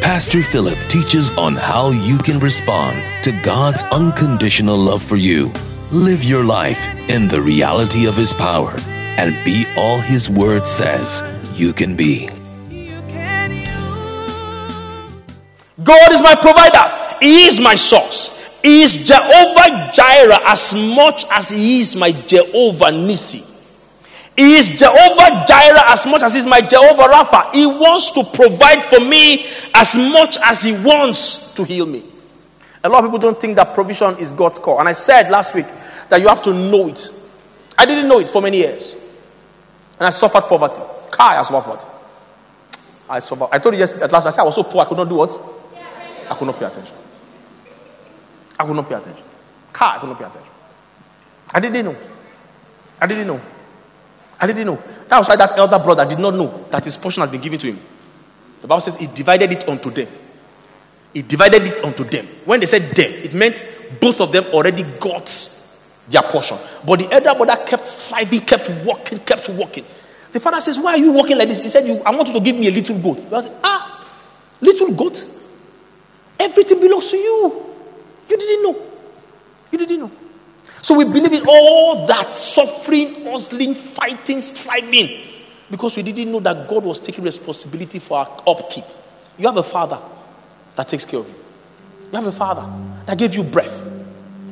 Pastor Philip teaches on how you can respond to God's unconditional love for you. Live your life in the reality of His power and be all His Word says you can be. God is my provider, He is my source. He is Jehovah Jireh as much as He is my Jehovah Nissi. He is Jehovah Jireh as much as He is my Jehovah Rapha. He wants to provide for me as much as He wants to heal me. A lot of people don't think that provision is God's call. And I said last week that you have to know it. I didn't know it for many years. And I suffered poverty. Kai, I suffered poverty. I suffered. I told you yesterday at last, I said I was so poor I could not do what? I could not pay attention. I could not pay attention. Car, I could not pay attention. I didn't know. I didn't know. I didn't know. That was why that elder brother did not know that his portion had been given to him. The Bible says he divided it unto them. He divided it unto them. When they said them, it meant both of them already got their portion. But the elder brother kept striving, kept working, kept working. The father says, Why are you working like this? He said, I want you to give me a little goat. I said, Ah, little goat? Everything belongs to you. You didn't know. You didn't know. So we believe in all that suffering, hustling, fighting, striving, because we didn't know that God was taking responsibility for our upkeep. You have a father that takes care of you. You have a father that gave you breath.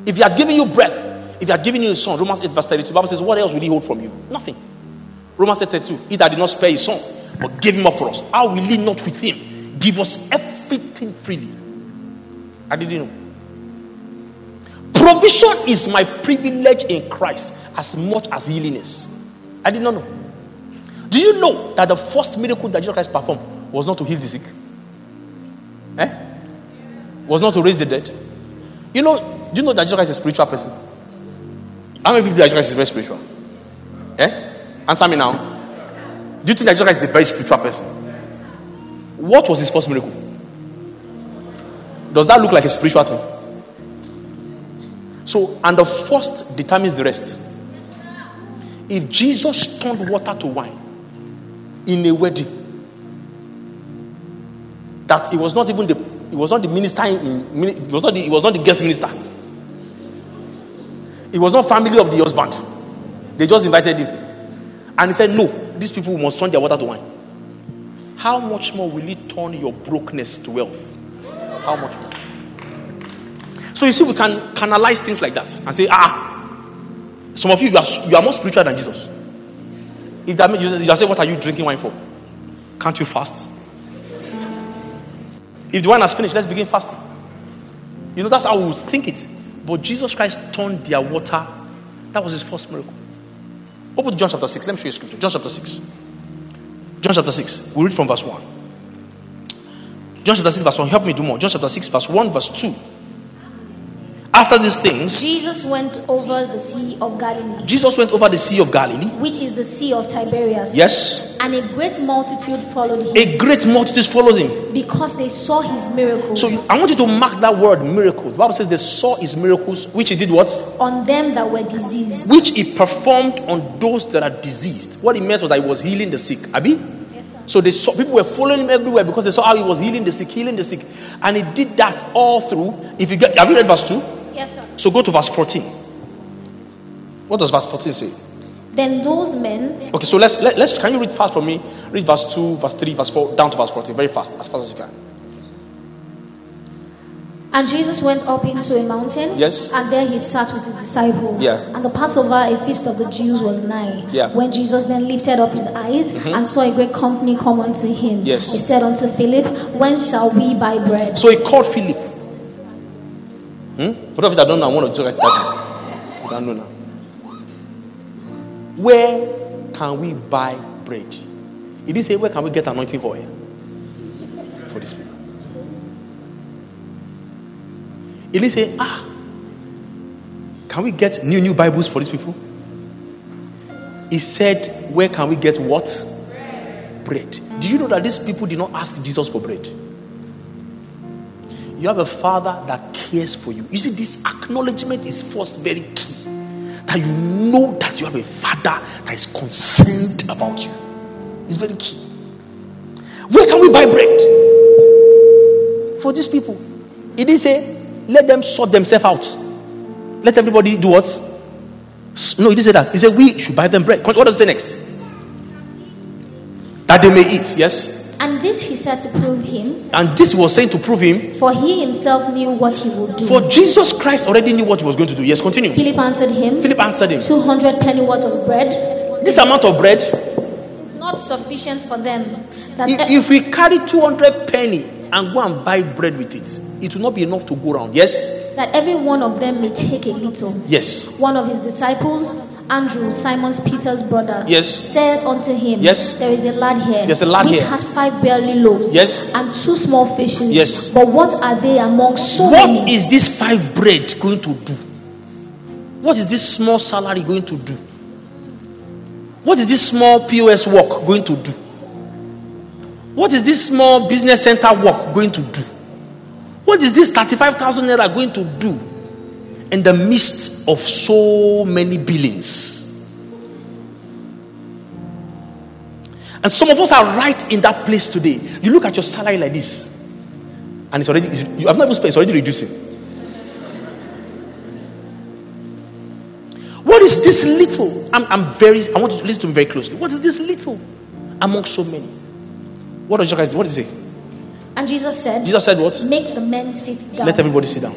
If he had given you breath, if he had given you a son, Romans 8, verse 32, Bible says, What else will he hold from you? Nothing. Romans 8, 32, he that did not spare his son, but gave him up for us. How will he not with him give us everything freely? I didn't know. Provision is my privilege in Christ as much as healing is. I did not know. Do you know that the first miracle that Jesus Christ performed was not to heal the sick? Eh? Was not to raise the dead? You know, do you know that Jesus Christ is a spiritual person? How many people that Jesus Christ is very spiritual? Eh? Answer me now. Do you think that Jesus Christ is a very spiritual person? What was his first miracle? Does that look like a spiritual thing? So, and the first determines the rest. If Jesus turned water to wine in a wedding, that it was not even the it was not the minister in it was not the, it was not the guest minister. It was not family of the husband. They just invited him. And he said, No, these people must turn their water to wine. How much more will he turn your brokenness to wealth? How much more? So you see, we can canalize things like that and say, ah, some of you, you are, you are more spiritual than Jesus. If that means you just say, what are you drinking wine for? Can't you fast? If the wine has finished, let's begin fasting. You know, that's how we would think it. But Jesus Christ turned their water. That was his first miracle. Open to John chapter 6. Let me show you scripture. John chapter 6. John chapter 6. We read from verse 1. John chapter 6, verse 1. Help me Dumo. John chapter 6, verse 1, verse 2. After these things, Jesus went over the Sea of Galilee, Jesus went over the Sea of Galilee. which is the Sea of Tiberias. Yes. And a great multitude followed him A great multitude followed him. because they saw his miracles So I want you to mark that word miracles. The Bible says they saw his miracles, which he did what? on them that were diseased. Which he performed on those that are diseased. What he meant was that he was healing the sick. Abi? So they saw people were following him everywhere because they saw how he was healing the sick, healing the sick. And he did that all through. If you get have you read verse 2? Yes, sir. So go to verse 14. What does verse 14 say? Then those men, Okay, so let's let, let's can you read fast for me? Read verse 2, verse 3, verse 4, down to verse 14. Very fast, as fast as you can. and Jesus went up into a mountain. Yes. And there he sat with his disciples. Yeah. And the Passover, a feast of the Jews, was nigh. Yeah. Mm-hmm. When Jesus then lifted up his eyes and saw a great company come unto him, Yes. he said unto Philip, When shall we buy bread? So he called Philip. Hmm? For those of you that don't know, I want to tell you. You don't know now. Where can we buy bread? He didn't say, Where can we get anointing oil for this people? He didn't say, Ah, Can we get new new Bibles for these people? He said, Where can we get what? Bread. Do you know that these people did not ask Jesus for bread? You have a father that cares for you. You see, this acknowledgement is first very key. That you know that you have a father that is concerned about you. It's very key. Where can we buy bread? For these people. He didn't say, let them sort themselves out. Let everybody do what? No, he didn't say that. He said, we should buy them bread. What does he say next? That they may eat, yes? And this he said to prove him, And this was saying to prove him, for he himself knew what he would do. for Jesus Christ already knew what he was going to do. Yes, continue. Philip answered him, Philip answered him, 200 penny worth of bread This amount of bread, is not sufficient for them. That i- if we carry 200 penny and go and buy bread with it, it will not be enough to go around. Yes? that every one of them may take a little. Yes. One of his disciples, Andrew, Simon Peter's brother, Yes. said unto him, Yes. There is a lad here, There's a lad which here. had five barley loaves, Yes. and two small fishes. Yes. But what are they among so What many? is this five bread going to do? What is this small salary going to do? What is this small POS work going to do? What is this small business center work going to do? What is this 35,000 naira going to do in the midst of so many billings? And some of us are right in that place today. You look at your salary like this, and it's already, it's- you have not even spent, it's already reducing. What is this little? I'm, I'm very, I want you to listen to me very closely. What is this little among so many? What does Jesus What he say? and Jesus said, Jesus said what? Make the men sit down. Let everybody sit down.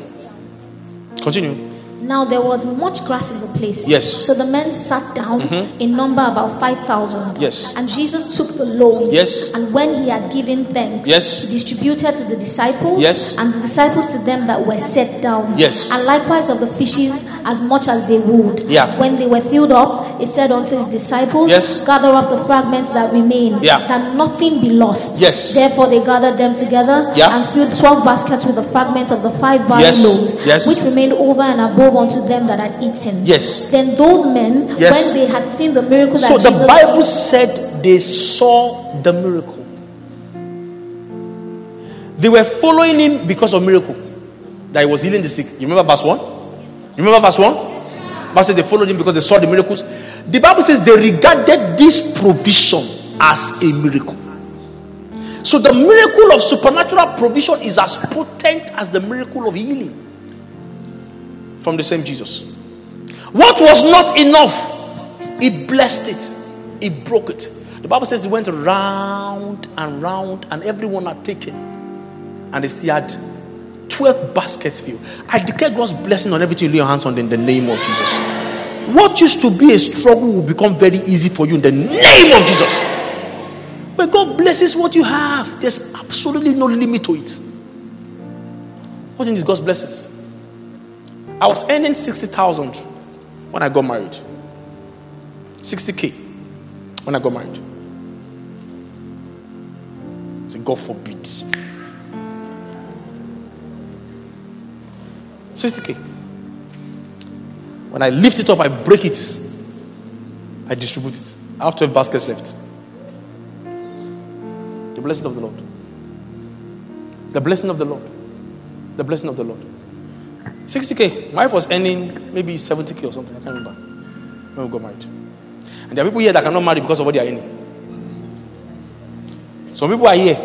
Continue. Now there was much grass in the place. Yes. Mm-hmm. So the men sat down in number about 5,000. Yes. And Jesus took the loaves. Yes. And when he had given thanks, Yes. he distributed to the disciples. Yes. And the disciples to them that were set down. Yes. And likewise of the fishes as much as they would. Yeah. When they were filled up, he said unto his disciples, Yes. Gather up the fragments that remain, Yeah. that nothing be lost. Yes. Therefore they gathered them together Yeah. and filled twelve baskets with the fragments of the five barley Yes. loaves, Yes. which remained over and above unto them that had eaten. Yes. Then those men, Yes. when they had seen the miracle that So the Jesus Bible said they saw the miracle. They were following him because of miracle. That he was healing the sick. You remember verse 1? You remember verse 1? Verse says they followed him because they saw the miracles. The Bible says they regarded this provision as a miracle. So the miracle of supernatural provision is as potent as the miracle of healing from the same Jesus. What was not enough, he blessed it, he broke it. The Bible says he went round and round, and everyone had taken, and they still had 12 baskets filled. I declare God's blessing on everything you lay your hands on in the name of Jesus. What used to be a struggle will become very easy for you in the name of Jesus. When God blesses what you have, there's absolutely no limit to it. What is God's blessings? I was earning 60,000 when I got married. 60k when I got married. Say, God forbid. 60k. When I lift it up, I break it, I distribute it. I have 12 baskets left. The blessing of the Lord. The blessing of the Lord. The blessing of the Lord. 60k. My wife was earning maybe 70k or something. I can't remember when we got married. And there are people here that cannot marry because of what they are earning. Some people are here.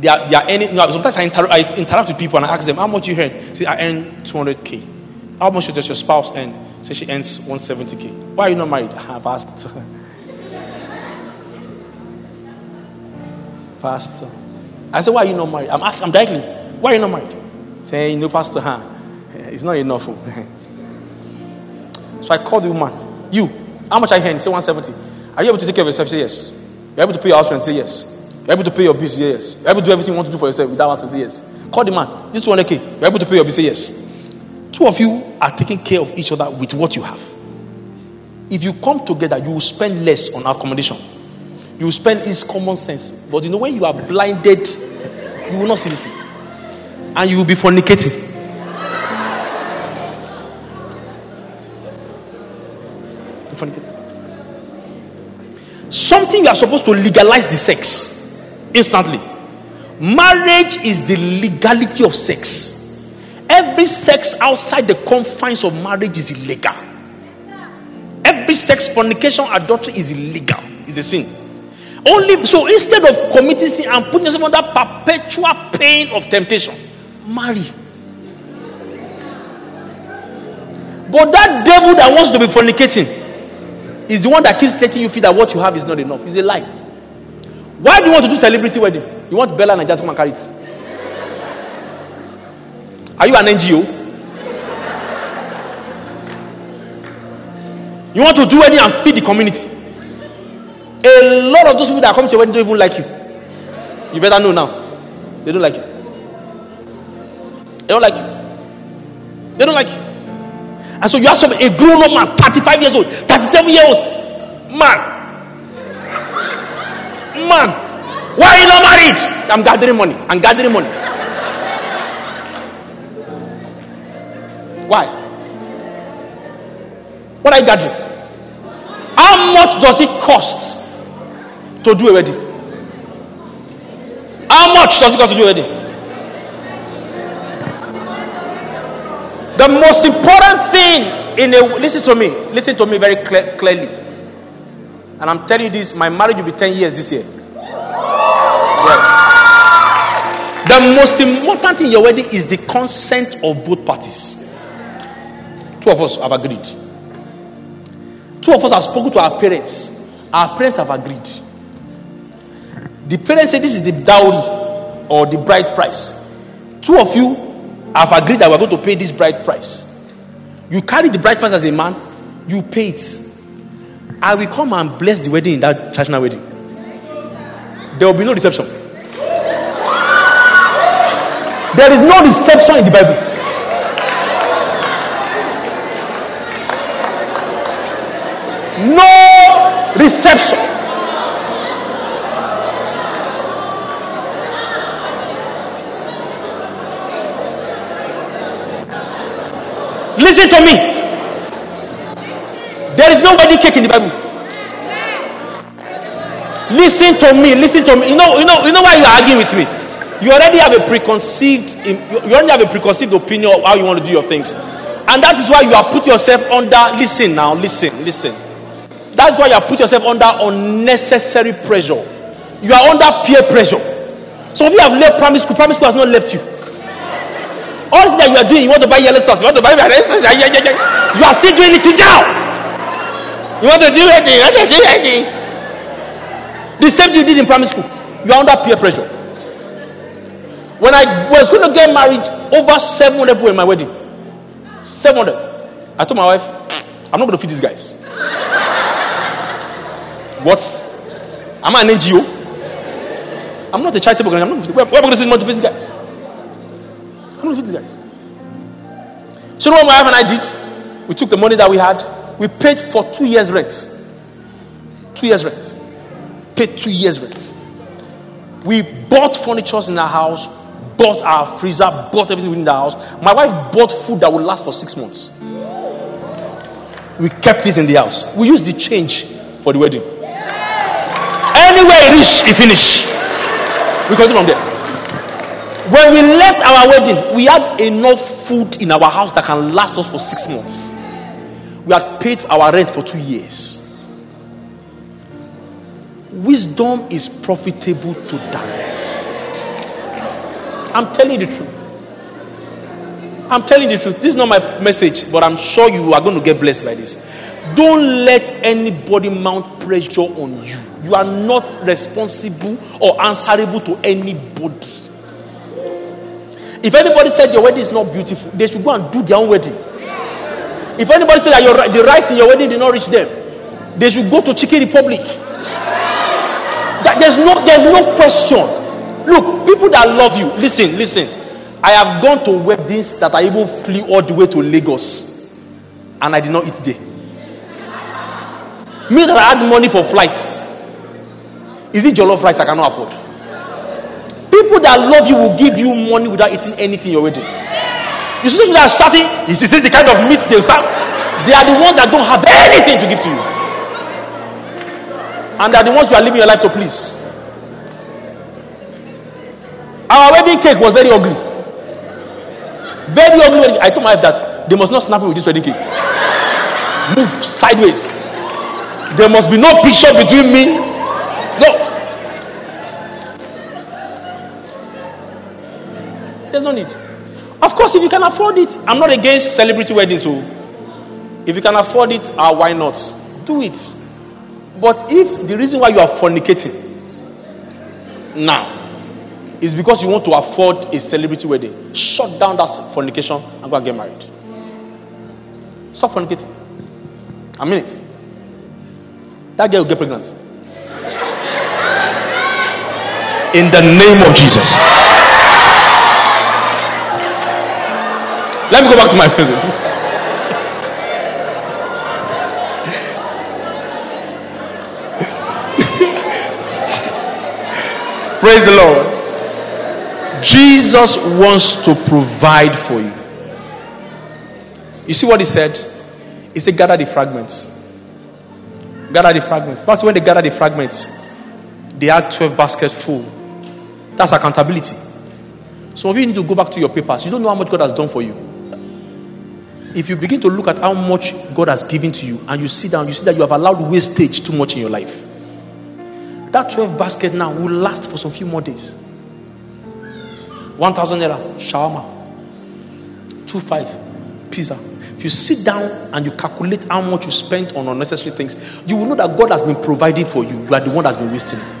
They are, they are earning. You know, sometimes I, inter- I interact with people and I ask them, How much you earn? Say, I earn 200k. How much does your spouse earn? Say, she earns 170k. Why are you not married? I've asked. Pastor. I said, Why are you not married? I'm asking, I'm directly, Why are you not married? Say, No, Pastor, huh? It's not enough. Oh. so I called the woman. You, how much you earning? Say 170. Are you able to take care of yourself? Say yes. You're able to pay your house rent? Say yes. You're able to pay your bills? Say yes. You're able to do everything you want to do for yourself without answering? Say yes. Call the man. This 200k. You're able to pay your bills? Say yes. Two of you are taking care of each other with what you have. If you come together, you will spend less on accommodation. You will spend is common sense. But you know, when you are blinded, you will not see this things. And you will be fornicating. fornicating. Something you are supposed to legalize the sex instantly. Marriage is the legality of sex. Every sex outside the confines of marriage is illegal. Every sex, fornication, adultery is illegal. It's a sin. Only so instead of committing sin and putting yourself under perpetual pain of temptation, marry. But that devil that wants to be fornicating is the one that keeps letting you feel that what you have is not enough. It's a lie. Why do you want to do celebrity wedding? You want BellaNaija to come and carry it. Are you an NGO? You want to do wedding and feed the community. A lot of those people that come to your wedding don't even like you. You better know now. They don't like you. They don't like you. They don't like you. And so you have some a grown up man, 35 years old, 37 years old. Man. Man. Why are you not married? I'm gathering money. I'm gathering money. Why? What are you gathering? How much does it cost to do a wedding? How much does it cost to do a wedding? The most important thing in a listen to me, listen to me very clear, clearly. And I'm telling you this, my marriage will be 10 years this year. Yes. The most important thing in your wedding is the consent of both parties. Two of us have agreed. Two of us have spoken to our parents. Our parents have agreed. The parents say this is the dowry or the bride price. Two of you have agreed that we're going to pay this bride price. You carry the bride price as a man, you pay it. I will come and bless the wedding in that traditional wedding. There will be no reception. There is no reception in the Bible. No reception. Listen to me. There is no wedding cake in the Bible. Listen to me. Listen to me. You know, you know, you know why you are arguing with me. You already have a preconceived, you already have a preconceived opinion of how you want to do your things, and that is why you are put yourself under. Listen now. Listen. Listen. That's why you have put yourself under unnecessary pressure. You are under peer pressure. Some of you have left primary school. Primary school has not left you. All that you are doing, you want to buy yellow stars, you want to buy red sauce, you are still doing it now. You want to do anything, you want to do anything. The same thing you did in primary school. You are under peer pressure. When I was going to get married, over 700 people in my wedding. 700. I told my wife, I'm not going to feed these guys. What? Am I an NGO? I'm not a charitable organization. I'm not, where, am I going to to these guys? Not to these guys. So, you know what my wife and I did? We took the money that we had, we paid for two years' rent. Two years' rent. Paid two years' rent. We bought furniture in our house, bought our freezer, bought everything within the house. My wife bought food that would last for six months. We kept it in the house. We used the change for the wedding. Anywhere he reach, he finish. We continue from there. When we left our wedding, we had enough food in our house that can last us for six months. We had paid our rent for two years. Wisdom is profitable to direct. I'm telling you the truth. I'm telling you the truth. This is not my message, but I'm sure you are going to get blessed by this. Don't let anybody mount pressure on you. You are not responsible or answerable to anybody. If anybody said your wedding is not beautiful, they should go and do their own wedding. If anybody said that your, the rice in your wedding did not reach them, they should go to Chicken Republic. That, there's no there's no question. Look, people that love you, listen, listen. I have gone to weddings that I even flew all the way to Lagos, and I did not eat there. Me that I had money for flights. Is it jollof rice I cannot afford? People that love you will give you money without eating anything in your wedding. You see people that are shouting, is this the kind of meat they serve? They are the ones that don't have anything to give to you. and they are the ones you are living your life to please. Our wedding cake was very ugly. Very ugly. I told my wife that they must not snap me with this wedding cake. Move sideways. There must be no picture between me. There's no need. Of course, if you can afford it, I'm not against celebrity weddings. So, if you can afford it, uh, why not? Do it. But if the reason why you are fornicating now is because you want to afford a celebrity wedding, shut down that fornication and go and get married. Stop fornicating. A minute. That girl will get pregnant. In the name of Jesus. Let me go back to my present. Praise the Lord. Jesus wants to provide for you. You see what he said? He said, Gather the fragments. Gather the fragments. But when they gather the fragments, they had 12 baskets full. That's accountability. Some of you need to go back to your papers. You don't know how much God has done for you. If you begin to look at how much God has given to you and you sit down, you see that you have allowed wastage too much in your life. That 12 basket now will last for some few more days. 1,000 naira, shawarma. 2,500, pizza. If you sit down and you calculate how much you spent on unnecessary things, you will know that God has been providing for you. You are the one that's been wasting it.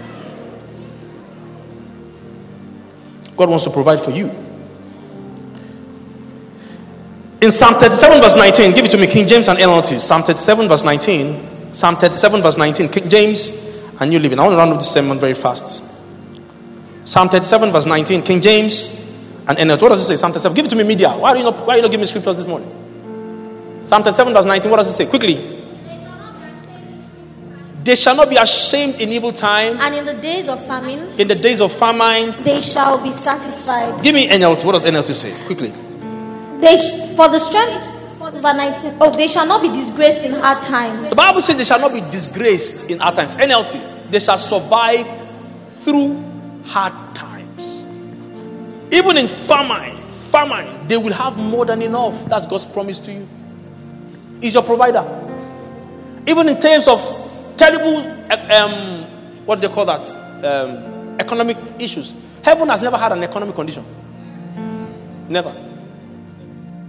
God wants to provide for you. In Psalm 37, verse 19, give it to me, King James and NLT. Psalm 37, verse 19. Psalm 37, verse 19. King James and New Living. I want to round up this sermon very fast. Psalm 37, verse 19, King James and NLT. What does it say? Psalm 37. Give it to me, media. Why are you not, why are you not giving me scriptures this morning? Psalm 37, verse 19. What does it say? Quickly. They shall not be ashamed in evil time. And in the days of famine, In the days of famine. they shall be satisfied. Give me NLT. What does NLT say? Quickly. They sh- for the strength. Verse 19. Oh, they shall not be disgraced in hard times. The Bible says they shall not be disgraced in hard times. NLT. They shall survive through hard times. Even in famine, famine, they will have more than enough. That's God's promise to you. He's your provider. Even in terms of terrible, um, what do they call that? Um, economic issues. Heaven has never had an economic condition. Never.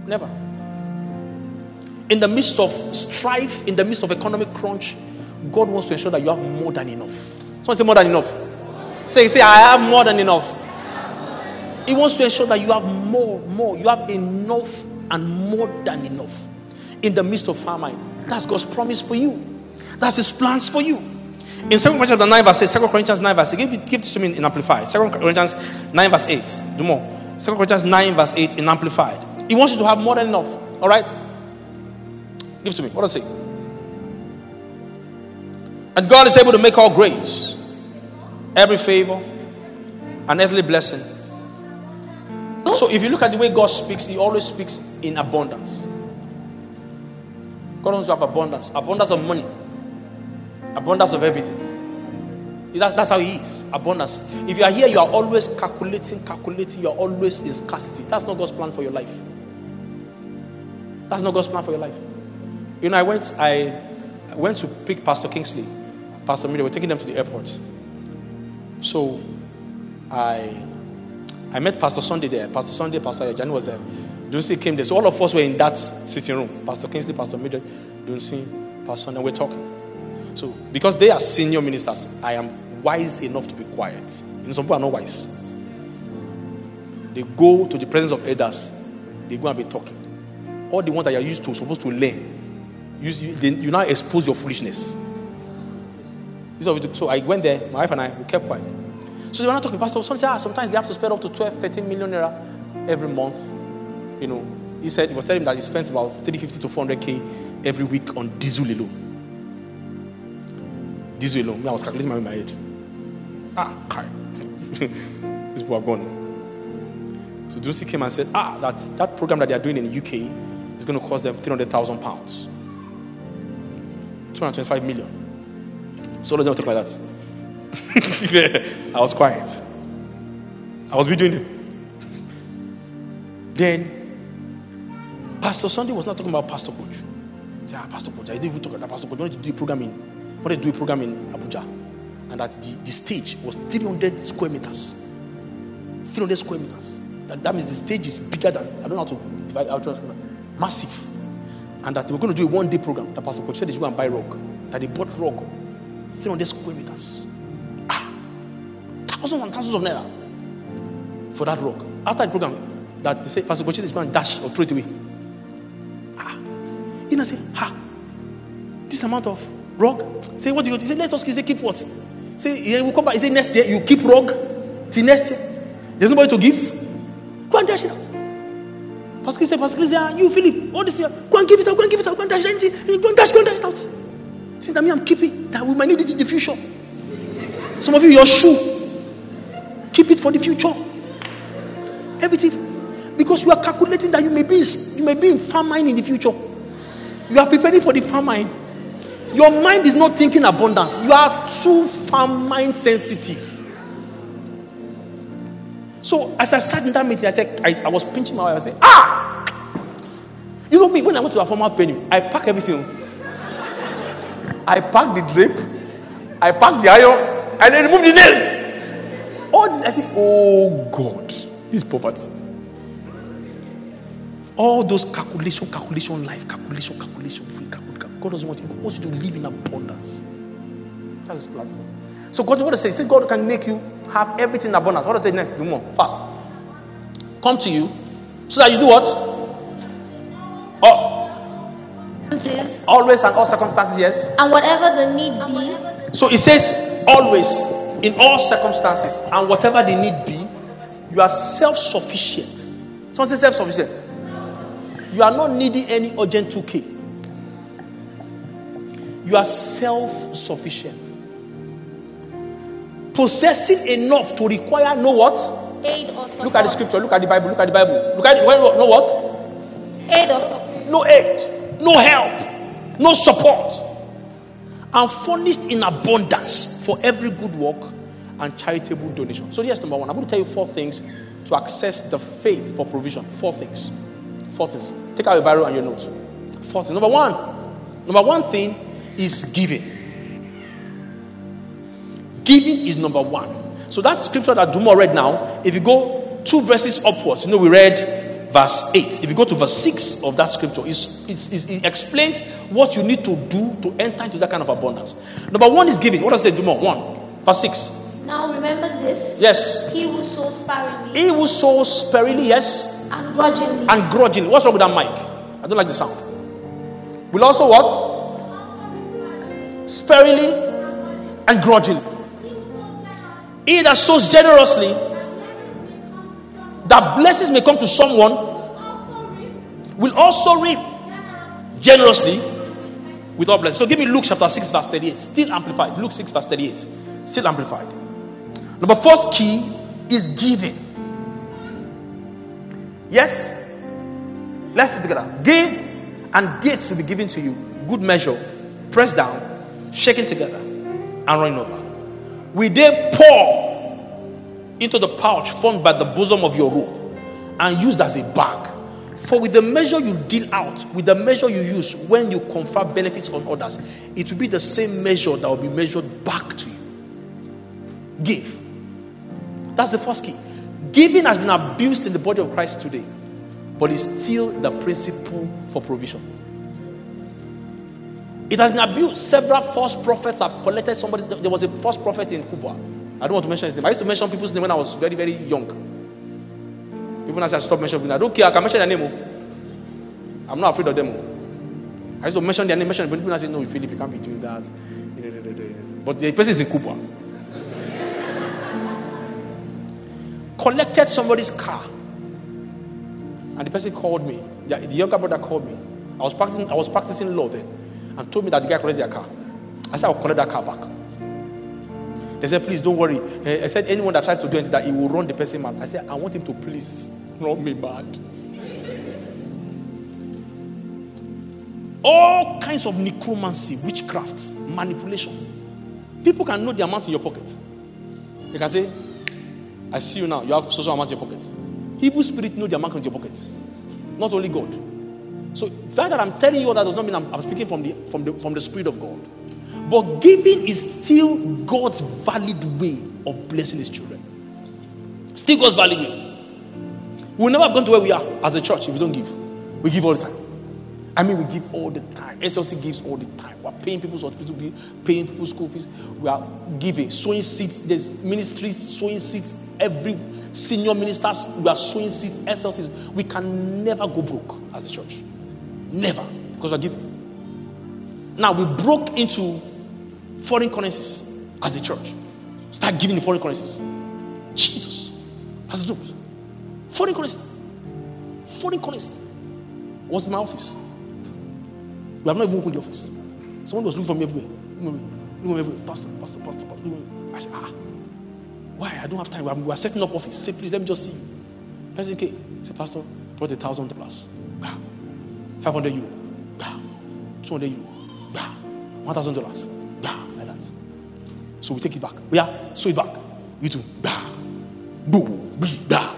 Never. In the midst of strife, in the midst of economic crunch, God wants to ensure that you have more than enough. Someone say more than enough. Say, say, I have more than enough. He wants to ensure that you have more, more. You have enough and more than enough in the midst of famine. That's God's promise for you. That's His plans for you. In 2 Corinthians chapter 9, verse 8, 2 Corinthians 9, verse 8, give, give this to me in Amplified. 2 Corinthians 9, verse 8. Dumo. 2 Corinthians 9, verse 8 in Amplified. He wants you to have more than enough. All right? Give it to me. What does it say? And God is able to make all grace, every favor, and earthly blessing. So if you look at the way God speaks, He always speaks in abundance. God wants to have abundance, abundance of money, abundance of everything. That- that's how He is abundance. If you are here, you are always calculating, calculating, you are always in scarcity. That's not God's plan for your life. That's not God's plan for your life. You know, I went, I went to pick Pastor Kingsley, Pastor Miller. We're taking them to the airport. So, I, I met Pastor Sunday there. Pastor Sunday, Pastor Ajani was there. Dunsi came there. So all of us were in that sitting room. Pastor Kingsley, Pastor Miller, Dunsi, Pastor Sunday. We're talking. So, because they are senior ministers, I am wise enough to be quiet. You know, some people are not wise. They go to the presence of elders. They go and be talking. All the ones that you're used to, supposed to learn. You, you, you now expose your foolishness. So I went there, my wife and I, we kept quiet. So they were not talking. Pastor Son said, ah, sometimes they have to spend up to 12, 13 million naira every month. You know, he said, he was telling him that he spends about 350 to 400k every week on diesel alone. Diesel alone. I was calculating my in my head. Ah, kai. These people are gone. So Dusi came and said, ah, that, that program that they are doing in the UK is going to cost them 300,000 pounds. 225 million. So let's not talk like that. I was quiet. I was videoing them. Then Pastor Sunday was not talking about Pastor Coach. Say, ah, Pastor Coach, I didn't even talk about Pastor Coach. Wanted to do a program in, wanted to do a program in Abuja. And that the, the stage was 300 square meters. 300 square meters. That, that means the stage is bigger than, I don't know how to divide out, massive. And that they were going to do a one day program. The Pastor said they should go and buy rock. That they bought rock, 300 square meters. Ah, thousands and thousands of naira for that rock. After the program, that they say Pastor Coach is going to dash or throw it away. Ah, you know, say, ha, this amount of rock. Say, what do you? He said, let us keep. Say, keep what? Say, yeah, we'll come back. He said, next year you keep rock till next year. There's nobody to give. Go and dash it out. Pastor Chris said, Pastor Chris, yeah, you, Philip, all this year, go and give it out, go and give it out, go and dash it, go and dash, go and dash it out. Since that me, I'm keeping that we might need it in the future. Some of you, your shoe, keep it for the future. Everything, because you are calculating that you may be, you may be in famine in the future. You are preparing for the famine. Your mind is not thinking abundance. You are too famine sensitive. So as I sat in that meeting, I said, I, I was pinching my wife. I said, ah! You know me, when I went to a formal venue, I pack everything. I pack the drape, I pack the iron, and then remove the nails. All this, I say, oh God, this poverty. All those calculation, calculation, life, calculation, calculation, free, calculation. God doesn't want you. God wants you to live in abundance. That's his platform. So God, what does say? He said God can make you have everything in abundance. What does it say next? Dumo. Fast. Come to you. So that you do what? Oh. Always and all circumstances, yes. And whatever the need be. So it says always, in all circumstances, and whatever the need be, you are self-sufficient. Someone say self-sufficient. You are not needing any urgent 2K. You are self-sufficient possessing enough to require no what? Aid or support. Look at the scripture. Look at the Bible. Look at the Bible. Look at the, no what? Aid or support. No aid. No help. No support. And furnished in abundance for every good work and charitable donation. So here's number one. I'm going to tell you four things to access the faith for provision. Four things. Four things. Take out your Bible and your notes. Four things. Number one. Number one thing is giving. Giving is number one. So that scripture that Dumo read now, if you go two verses upwards, you know, we read verse 8. If you go to verse 6 of that scripture, it's, it's, it's, it explains what you need to do to enter into that kind of abundance. Number one is giving. What does it Dumo? One. Verse 6. Now remember this. Yes. He who sows sparingly. He who sows sparingly, yes. And grudgingly. And grudgingly. What's wrong with that mic? I don't like the sound. Will also what? Sparingly and grudgingly. He that sows generously, that blessings may come to someone, will also reap generously with all blessings. So give me Luke chapter 6, verse 38. Still amplified. Luke 6, verse 38. Still amplified. Number first key is giving. Yes? Let's do together. Give and gifts will be given to you. Good measure, pressed down, shaken together, and running over will they pour into the pouch formed by the bosom of your robe and used as a bag? For with the measure you deal out, with the measure you use when you confer benefits on others, it will be the same measure that will be measured back to you. Give. That's the first key. Giving has been abused in the body of Christ today, but it's still the principle for provision. It has been abused. Several false prophets have collected somebody. There was a false prophet in Kubwa. I don't want to mention his name. I used to mention people's name when I was very, very young. People now say I stop mentioning I don't care. I can mention their name. Oh. I'm not afraid of them. Oh. I used to mention their name, mention people now say, No, Philip, you can't be doing that. But the person is in Kubwa. Collected somebody's car. And the person called me. The younger brother called me. I was practicing, I was practicing law then and told me that the guy collected their car. I said, I'll collect that car back. They said, please don't worry. Eh, I said, anyone that tries to do anything, that he will run the person mad. I said, I want him to please run me mad. All kinds of necromancy, witchcraft, manipulation. People can know the amount in your pocket. They can say, I see you now. You have social amount in your pocket. Evil spirit know the amount in your pocket. Not only God. So the fact that I'm telling you that does not mean I'm, I'm speaking from the, from, the, from the Spirit of God. But giving is still God's valid way of blessing His children. Still God's valid way. We'll never have gone to where we are as a church if we don't give. We give all the time. I mean, we give all the time. SLC gives all the time. We're paying people's hospital bill, paying people's school fees. We are giving, sowing seats. There's ministries sowing seats. Every senior ministers, we are sowing seats. SLCs. We can never go broke as a church. Never. Because we're giving. Now, we broke into foreign currencies as a church. Start giving the foreign currencies. Jesus. Pastor Jones. Foreign currency. Foreign currency. Was in my office. We have not even opened the office. Someone was looking for me everywhere. Looking everywhere. Pastor, pastor, pastor, pastor. I said, ah, why? I don't have time. We are setting up office. Say, please, let me just see you. Person came. Say, Pastor, brought a thousand dollars. 500 euro. 200 euro. One thousand dollars. Like that. So we take it back. Yeah, sew it back. You too. Boom. Bah.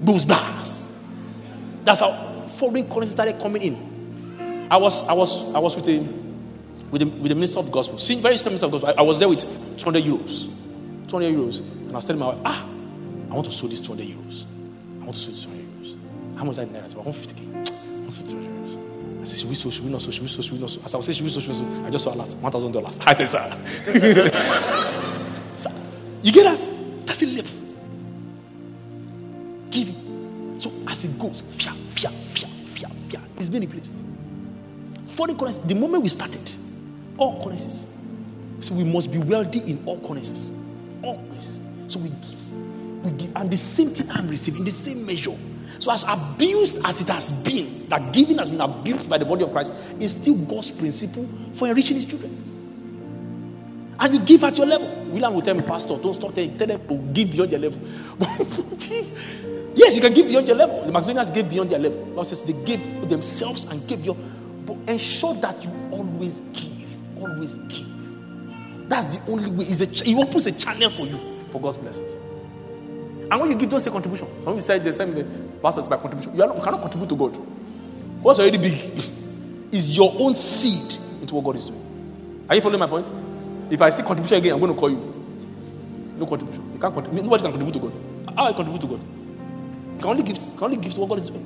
Boost bars. That's how foreign currency started coming in. I was, I was, I was with a, with the, with the minister of the gospel, See, very senior minister of gospel. I, I, was there with 200 euros, 200 euros, and I was telling my wife, ah, I want to sow this 200 euros. I want to sow this 200 euros. How much that naira? It's about 150k. I want to sow 200 euros. I said, should we sow? Should we not sow? Should we sow? Should we not sow? As I was saying, should we sow? Should we sow? I just saw a lot, one thousand dollars. I said, sir. sir. You get that? That's it. Live. Giving. So as it goes, fia, fia, fia, fia, fia, it's been replaced. Foreign currency, the moment we started, all currencies. So we must be wealthy in all currencies. All currencies. So we give. We give. And the same thing I'm receiving, the same measure. So, as abused as it has been, that giving has been abused by the body of Christ, is still God's principle for enriching his children. And you give at your level. William will tell me, Pastor, don't stop telling tell them to give beyond your level. give. Yes, you can give beyond your level. The Macedonians gave beyond their level. God says they gave themselves and gave your but ensure that you always give. Always give. That's the only way. It's a, he opens a channel for you for God's blessings. And when you give, don't say contribution. When we say the same, say, Pastor, it's by contribution. You, not, you cannot contribute to God. What's already big is your own seed into what God is doing. Are you following my point? If I see contribution again, I'm going to call you. No contribution. You can't contribute. Nobody can contribute to God. How I contribute to God? You can only give. You can only give to what God is doing.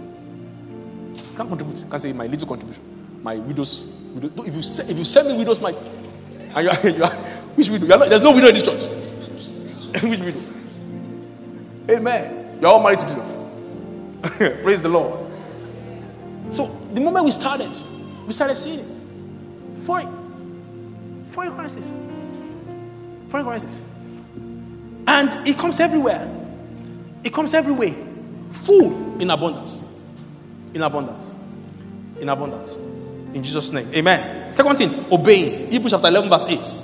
You can't contribute. You can say my little contribution my widow's widow. If you send, if you send me widow's mite, and you are, you are which widow? Not, there's no widow in this church. which widow? Amen. You're all married to Jesus. Praise the Lord. So the moment we started, we started seeing it. Foreign, foreign crisis, foreign crisis, and it comes everywhere. It comes everywhere. Food in abundance. In abundance. In abundance. In Jesus' name. Amen. Second thing, obeying. Hebrews chapter 11, verse 8.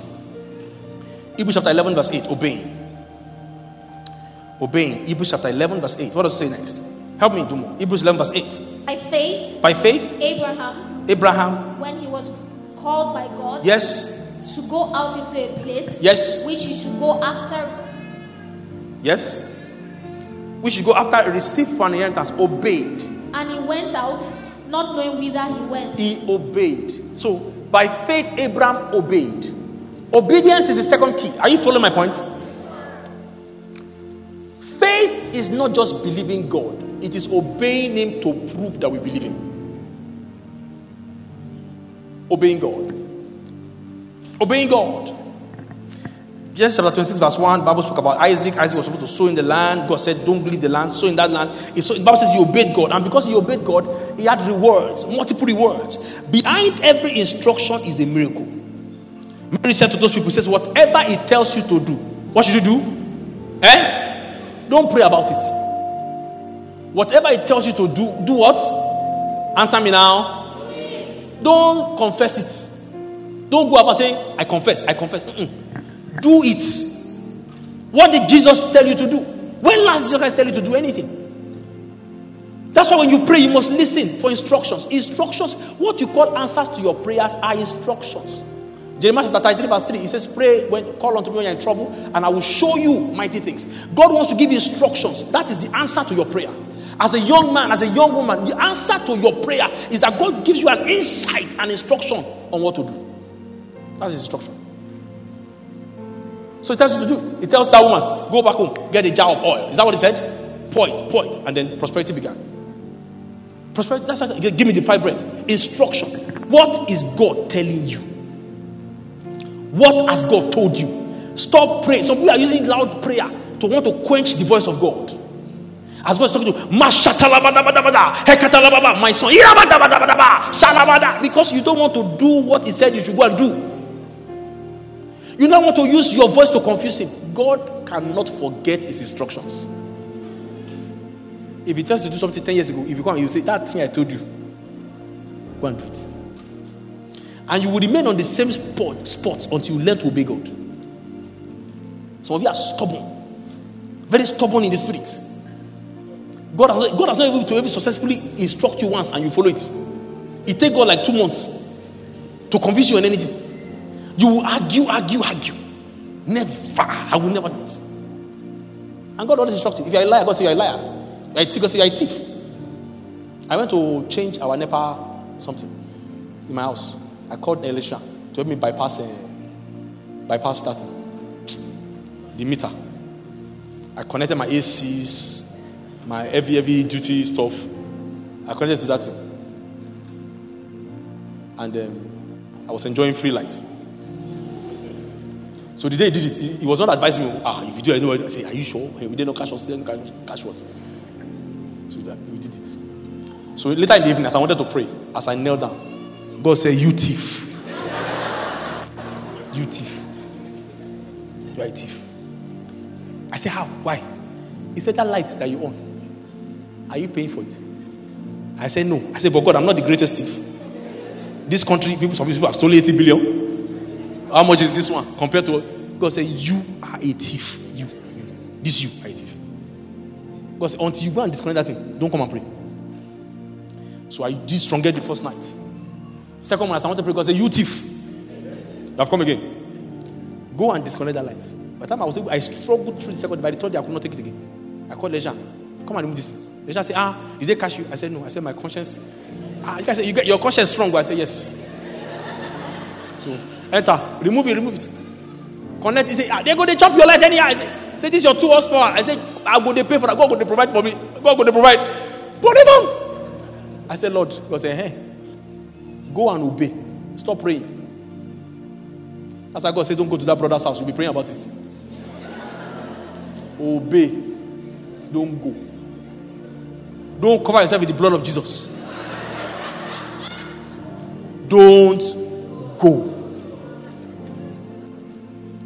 Hebrews chapter 11, verse 8. Obeying. Obeying. Hebrews chapter 11, verse 8. What does it say next? Help me Dumo. Hebrews 11, verse 8. By faith. By faith. Abraham. Abraham. When he was called by God. Yes. To go out into a place. Yes. Which he should go after. Yes. We should go after receive for an inheritance. Obeyed. And he went out not knowing whither he went. He obeyed. So, by faith, Abraham obeyed. Obedience is the second key. Are you following my point? Faith is not just believing God, it is obeying Him to prove that we believe Him. Obeying God. Obeying God. Genesis chapter 26, verse 1, Bible spoke about Isaac. Isaac was supposed to sow in the land. God said, Don't leave the land, sow in that land. So, the Bible says he obeyed God. And because he obeyed God, he had rewards, multiple rewards. Behind every instruction is a miracle. Mary said to those people, says, Whatever he tells you to do, what should you do? Eh? Don't pray about it. Whatever it tells you to do, do what? Answer me now. Don't confess it. Don't go up and I confess, I confess. Mm-mm. Do it. What did Jesus tell you to do? When last did Jesus tell you to do anything? That's why when you pray, you must listen for instructions. Instructions, what you call answers to your prayers, are instructions. Jeremiah chapter 33, verse 3, he says, Pray when call unto me when you're in trouble, and I will show you mighty things. God wants to give instructions. That is the answer to your prayer. As a young man, as a young woman, the answer to your prayer is that God gives you an insight and instruction on what to do. That's his instruction. So he tells you to do it. He tells that woman, go back home, get a jar of oil. Is that what he said? Pour it, pour it. And then prosperity began. Prosperity, that's what, give me the five bread. Instruction. What is God telling you? What has God told you? Stop praying. Some people are using loud prayer to want to quench the voice of God. As God is talking to you, my son, because you don't want to do what He said you should go and do. You don't want to use your voice to confuse Him. God cannot forget His instructions. If He tells you to do something 10 years ago, if you come, and you say, That thing I told you, go and do it. And you will remain on the same spot, spot until you learn to obey God. Some of you are stubborn, very stubborn in the spirit. God has, God has not able to ever successfully instruct you once and you follow it. It takes God like two months to convince you on anything. You will argue, argue, argue. Never. I will never do it. And God always instructs you. If you're a liar, God say you're a liar. You're a thief, God you're a thief. I went to change our NEPA something in my house. I called Elisha to help me bypass uh, bypass that the meter. I connected my ACs, my heavy, heavy duty stuff. I connected to that thing. And um, I was enjoying free light. So the day he did it, he, was not advising me, ah, if you do it, I, I say, are you sure? Hey, we did not cash what? Cash, cash what? So that, we did it. So later in the evening, as I wanted to pray, as I knelt down, God said, you thief. you thief. You are a thief. I said, how? Why? He said, that light that you own, are you paying for it? I said, no. I said, but God, I'm not the greatest thief. This country, people, some people have stolen 80 billion. How much is this one compared to what? God said, You are a thief. You, you. This you are a thief. God said, Until you go and disconnect that thing, don't come and pray. So I did stronger the first night. Second one, I want to pray, God said, You thief. You have come again. Go and disconnect that light. By the time I was able, I struggled through the second. By the third day, I could not take it again. I called Leisha. Come and remove this. Leisha said, Ah, did they catch you? I said, No. I said, My conscience. Ah, you guys say, you get your conscience strong. I said, Yes. So enter. Remove it, remove it. Connect. He say, ah, they go they chop your light anyhow. I say, say this is your two horsepower. I say, I go they pay for that. God go they provide for me. God go they provide. Put it on. I said, Lord, God said, hey, go and obey. Stop praying. That's why God said, don't go to that brother's house. You'll be praying about it. Obey. Don't go. Don't cover yourself with the blood of Jesus. Don't go.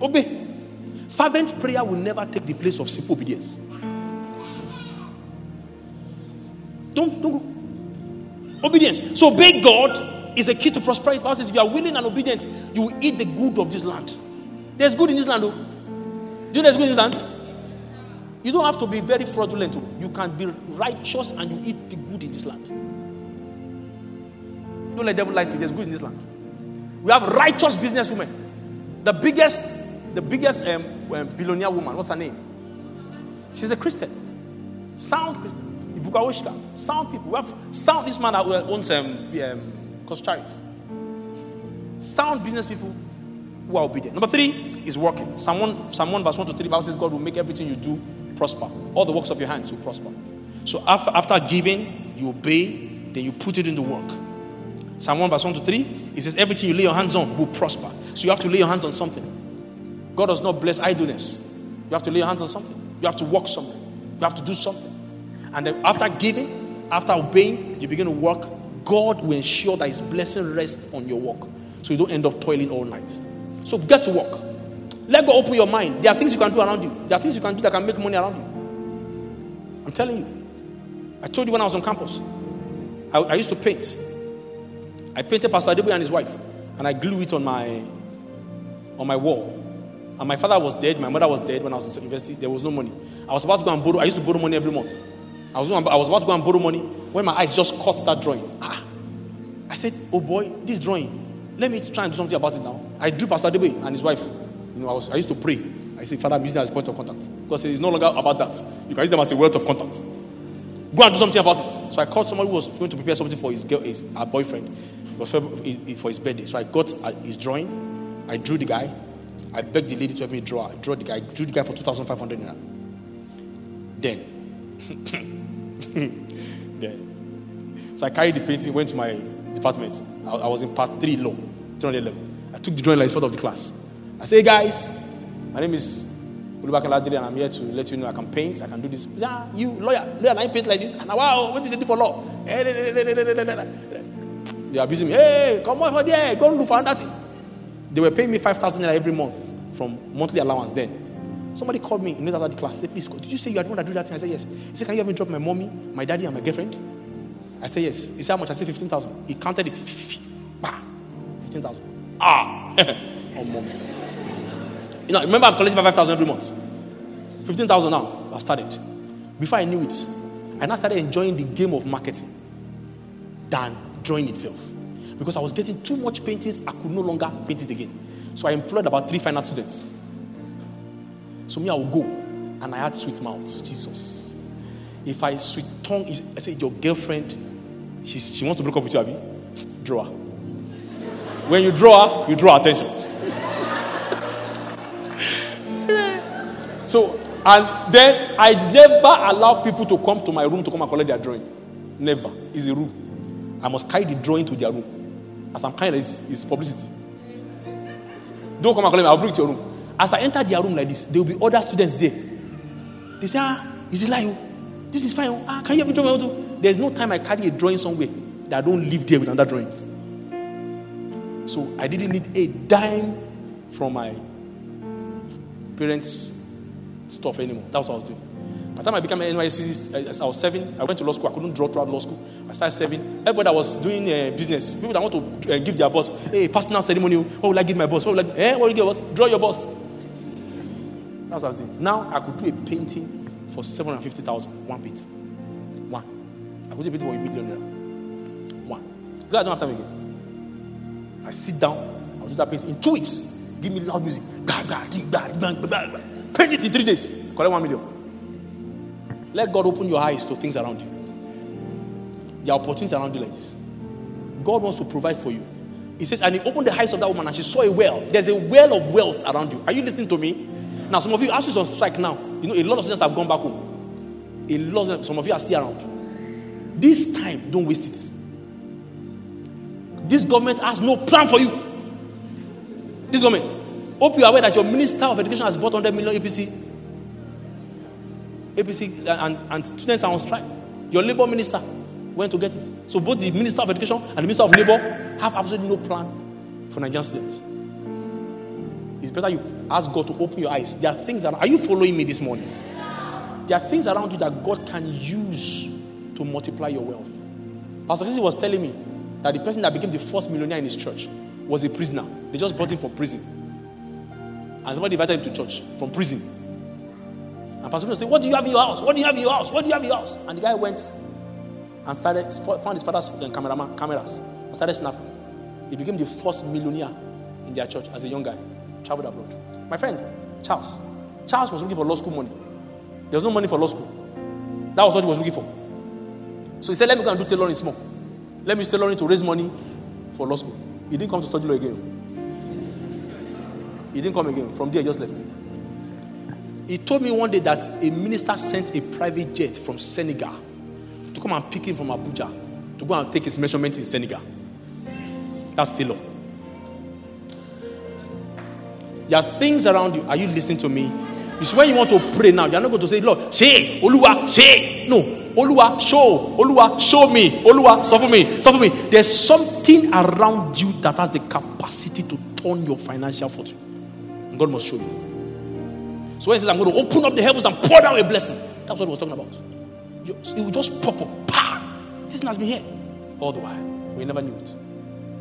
Obey. Fervent prayer will never take the place of simple obedience. Don't, don't go. Obedience. So obey God is a key to prosperity. Bible says if you are willing and obedient, you will eat the good of this land. There's good in this land, though. Do you know there's good in this land? You don't have to be very fraudulent. Though. You can be righteous and you eat the good in this land. Don't let devil lie to you. There's good in this land. We have righteous businesswomen. The biggest the biggest um, um, billionaire woman, what's her name? She's a Christian. Sound Christian. Ibuka. Sound people. We have sound, this man that owns um, um, Coscharis. Sound business people who are obedient. Number three is working. Psalm 1, Psalm 1 verse 1 to 3, Bible says God will make everything you do prosper. All the works of your hands will prosper. So after, after giving, you obey, then you put it into work. Psalm 1 verse 1 to 3, it says everything you lay your hands on will prosper. So you have to lay your hands on something. God does not bless idleness. You have to lay your hands on something. You have to work something. You have to do something. And then after giving, after obeying, you begin to work. God will ensure that His blessing rests on your work. So you don't end up toiling all night. So get to work. Let God open your mind. There are things you can do around you. There are things you can do that can make money around you. I'm telling you. I told you when I was on campus. I, I used to paint. I painted Pastor Adebo and his wife, and I glued it on my on my wall. And my father was dead, my mother was dead when I was in university. There was no money. I was about to go and borrow. I used to borrow money every month. I was, I was about to go and borrow money when my eyes just caught that drawing. Ah. I said, Oh boy, this drawing, let me try and do something about it now. I drew Pastor Debe and his wife. You know, I, was, I used to pray. I said, Father, I'm using as a point of contact. Because it's no longer about that. You can use them as a wealth of contact. Go and do something about it. So I called somebody who was going to prepare something for his girl, his her boyfriend, for his birthday. So I got uh, his drawing. I drew the guy. I begged the lady to help me draw. draw the guy. I drew the guy for 2,500 naira. Then, then, so I carried the painting, went to my department. I, I was in part three law, 300 level. I took the drawing like of the class. I say, hey guys, my name is Olubakin and I'm here to let you know I can paint, I can do this. Yeah, you, lawyer, lawyer, I paint like this. And wow, what did they do for law? Eh, they are abusing me. Hey, come on, there, go look for that. They were paying me 5,000 every month from monthly allowance then. Somebody called me in after the class. Said, please, did you say you are the one that do that thing? I said, yes. He said, can you me drop my mommy, my daddy, and my girlfriend? I said, yes. He said, how much? I said, 15,000. He counted it. 15,000. Ah. oh, mommy. You know, remember I'm collecting 5,000 every month. 15,000 now. I started. Before I knew it, I now started enjoying the game of marketing than drawing itself. Because I was getting too much paintings, I could no longer paint it again. So I employed about three final students. So me, I will go. And I had sweet mouth. Jesus. If I sweet tongue, I say, your girlfriend, she's, she wants to break up with you, Abby. Draw her. When you draw her, you draw attention. so, and then I never allow people to come to my room to come and collect their drawing. Never. It's a rule. I must carry the drawing to their room. As I'm carrying it, it's publicity. Don't come and collect me. I'll bring it to your room. As I enter their room like this, there will be other students there. They say, ah, is it like This is fine. Ah, can you help me draw my There's no time I carry a drawing somewhere that I don't live there with another drawing. So I didn't need a dime from my parents' stuff anymore. That's what I was doing. By the time I became an NYSC, I was seven. I went to law school. I couldn't draw throughout law school. I started serving. Everybody that was doing uh, business, people that want to uh, give their boss, hey, personal ceremony. What will I give my boss? What will I? Eh, what will you give? Draw your boss. That's what I was doing. Now I could do a painting for 750,000. One paint. One. I could do a painting for a million One. Because I don't have time again. I sit down, I'll do that painting in two weeks. Give me loud music. Paint it in three days. Collect one million. Let God open your eyes to things around you. There are opportunities around you like this. God wants to provide for you. He says, and he opened the eyes of that woman and she saw a well. There's a well of wealth around you. Are you listening to me? Now, some of you, as on strike now, you know, a lot of students have gone back home. A lot of, some of you are still around. This time, don't waste it. This government has no plan for you. This government. Hope you are aware that your Minister of Education has bought 100 million APC. APC and, and students are on strike. Your labor minister went to get it. So both the Minister of Education and the Minister of Labor have absolutely no plan for Nigerian students. It's better you ask God to open your eyes. There are things that are you following me this morning? There are things around you that God can use to multiply your wealth. Pastor Christy was telling me that the person that became the first millionaire in his church was a prisoner. They just brought him from prison. And somebody invited him to church from prison. And Pastor Christy said, What do you have in your house? What do you have in your house? What do you have in your house? And the guy went and started found his father's cameraman cameras and started snapping. He became the first millionaire in their church as a young guy traveled abroad. My friend, Charles. Charles was looking for law school money. There was no money for law school. That was what he was looking for. So he said, Let me go and do tailoring small. Let me tailoring to raise money for law school. He didn't come to study law again. He didn't come again. From there, he just left. He told me one day that a minister sent a private jet from Senegal to come and pick him from Abuja to go and take his measurements in Senegal. That's law. There are things around you. Are you listening to me? It's when you want to pray now, you're not going to say, Lord, say, Oluwa, say. No. Oluwa, show. Oluwa, show me. Oluwa, suffer me. Suffer me. There's something around you that has the capacity to turn your financial fortune. God must show you. So when he says, I'm going to open up the heavens and pour down a blessing, that's what he was talking about. It will just pop up. Pa! This has been here all the while. We never knew it.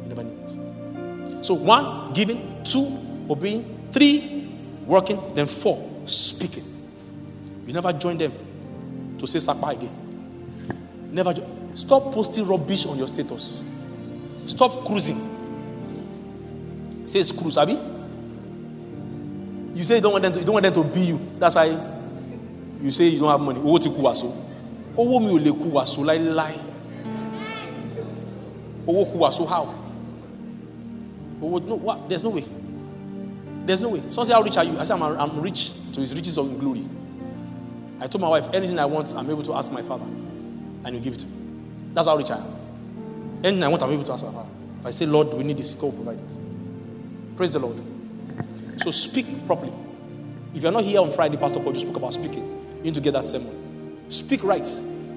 We never knew it. So, one, giving. Two, obeying. Three, working. Then four, speaking. You never join them to say Sakpa again. Never join. Stop posting rubbish on your status. Stop cruising. Says cruise, Abby. You say you don't want them to, you don't want them to be you. That's why you say you don't have money. Owó ti kú wàsó. Owó mi ò lè kú wàsó láíláí. Owó kú wàsó how? Owó no what? There's no way. There's no way. Someone say how rich are you? I say I'm, I'm rich to his riches of glory. I told my wife anything I want I'm able to ask my father, and you give it to me. That's how rich I am. Anything I want I'm able to ask my father. If I say Lord, we need this, God provide it. Praise the Lord. So speak properly. If you're not here on Friday, Pastor Paul just spoke about speaking. You need to get that sermon. Speak right.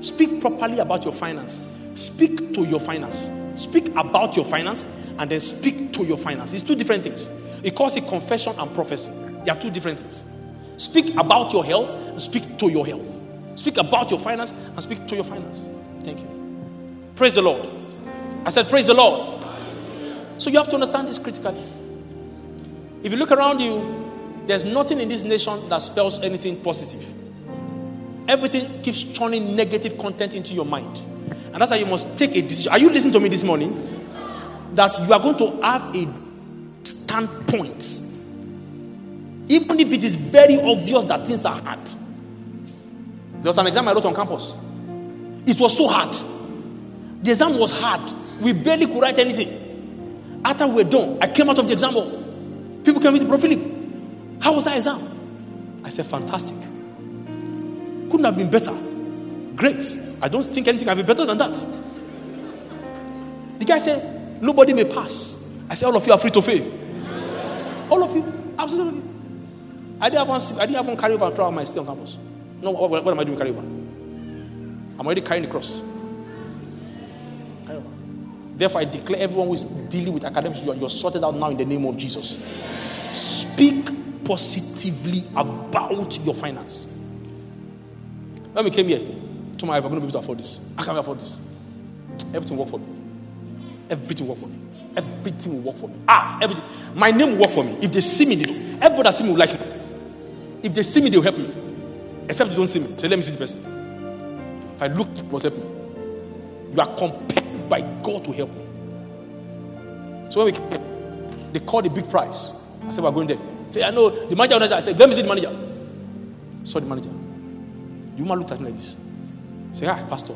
Speak properly about your finance. Speak to your finance. Speak about your finance and then speak to your finance. It's two different things. It calls it confession and prophecy. They are two different things. Speak about your health and speak to your health. Speak about your finance and speak to your finance. Thank you. Praise the Lord. I said, Praise the Lord. So you have to understand this critically. If you look around you, there's nothing in this nation that spells anything positive. Everything keeps churning negative content into your mind. And that's why you must take a decision. Are you listening to me this morning? That you are going to have a standpoint. Even if it is very obvious that things are hard. There was an exam I wrote on campus. It was so hard. The exam was hard. We barely could write anything. After we were done, I came out of the exam hall. People came with Bro Philip. How was that exam? I said, fantastic. Couldn't have been better. Great. I don't think anything can be better than that. The guy said, nobody may pass. I said, all of you are free to fail. All of you. Absolutely. I didn't have one, I didn't have one carry over throughout my stay on campus. No, what, what am I doing carry over? I'm already carrying the cross. Carry over. Therefore, I declare everyone who is dealing with academics, you're, you're sorted out now in the name of Jesus. Speak positively about your finance. When we came here, to my wife, I'm going to be able to afford this. I can't afford this. Everything work for me. Everything work for me. Everything will work for me. Ah, everything. My name will work for me. If they see me, they do. Everybody that see me will like me. If they see me, they'll help me. Except they don't see me. Say, let me see the person. If I look, it must help me. You are compelled by God to help me. So when we came they called a big price. I said, we're going there. Say, I know the manager. I said, let me see the manager. Saw the manager. The woman looked at me like this. Say, hi, Pastor.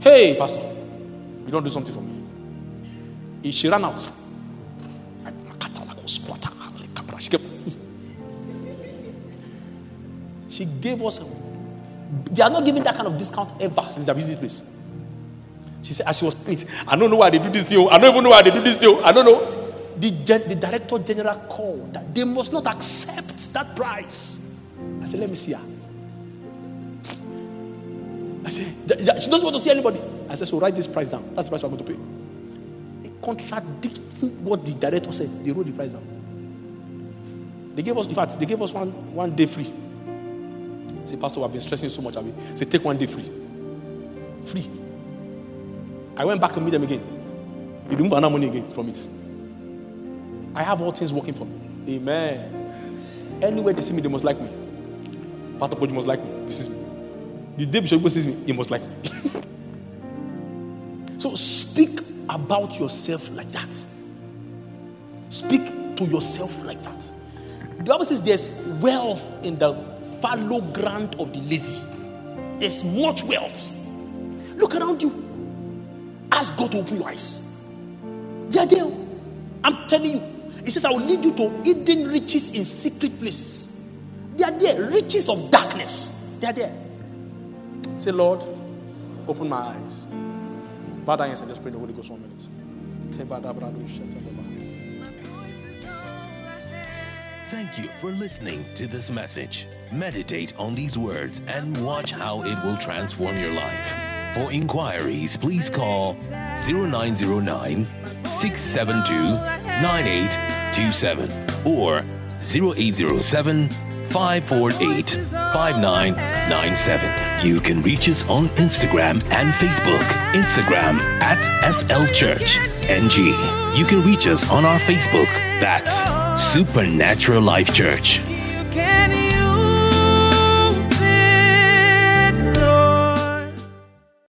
Hey, Pastor. You don't do something for me. She ran out. She gave us. They are not giving that kind of discount ever since they visited this place. She said, as she was I don't know why they do this deal. I don't even know why they do this deal. I don't know. The, the director general called that they must not accept that price. I said, let me see her. I said, she doesn't want to see anybody. I said, so write this price down. That's the price we're going to pay. Contradicting what the director said. They wrote the price down. They gave us, in fact, they gave us one, one day free. Say, Pastor, I've been stressing you so much. I mean, say, take one day free. Free. I went back and meet them again. They didn't earn money again from it. I have all things working for me. Amen. Anywhere they see me, they must like me. Pastor Paul, must like me. This is me. The day Bishop sees me, he must like me. so speak about yourself like that. Speak to yourself like that. The Bible says there's wealth in the fallow ground of the lazy. There's much wealth. Look around you. Ask God to open your eyes. They are there. I'm telling you. He says, I will lead you to hidden riches in secret places. They are there. Riches of darkness. They are there. Say, Lord, open my eyes. Bow down and just pray the Holy Ghost one minute. Thank you for listening to this message. Meditate on these words and watch how it will transform your life. For inquiries, please call 0909 672 9827 or 0807 548 5997. You can reach us on Instagram and Facebook. Instagram at SL Church NG. You can reach us on our Facebook. That's Supernatural Life Church.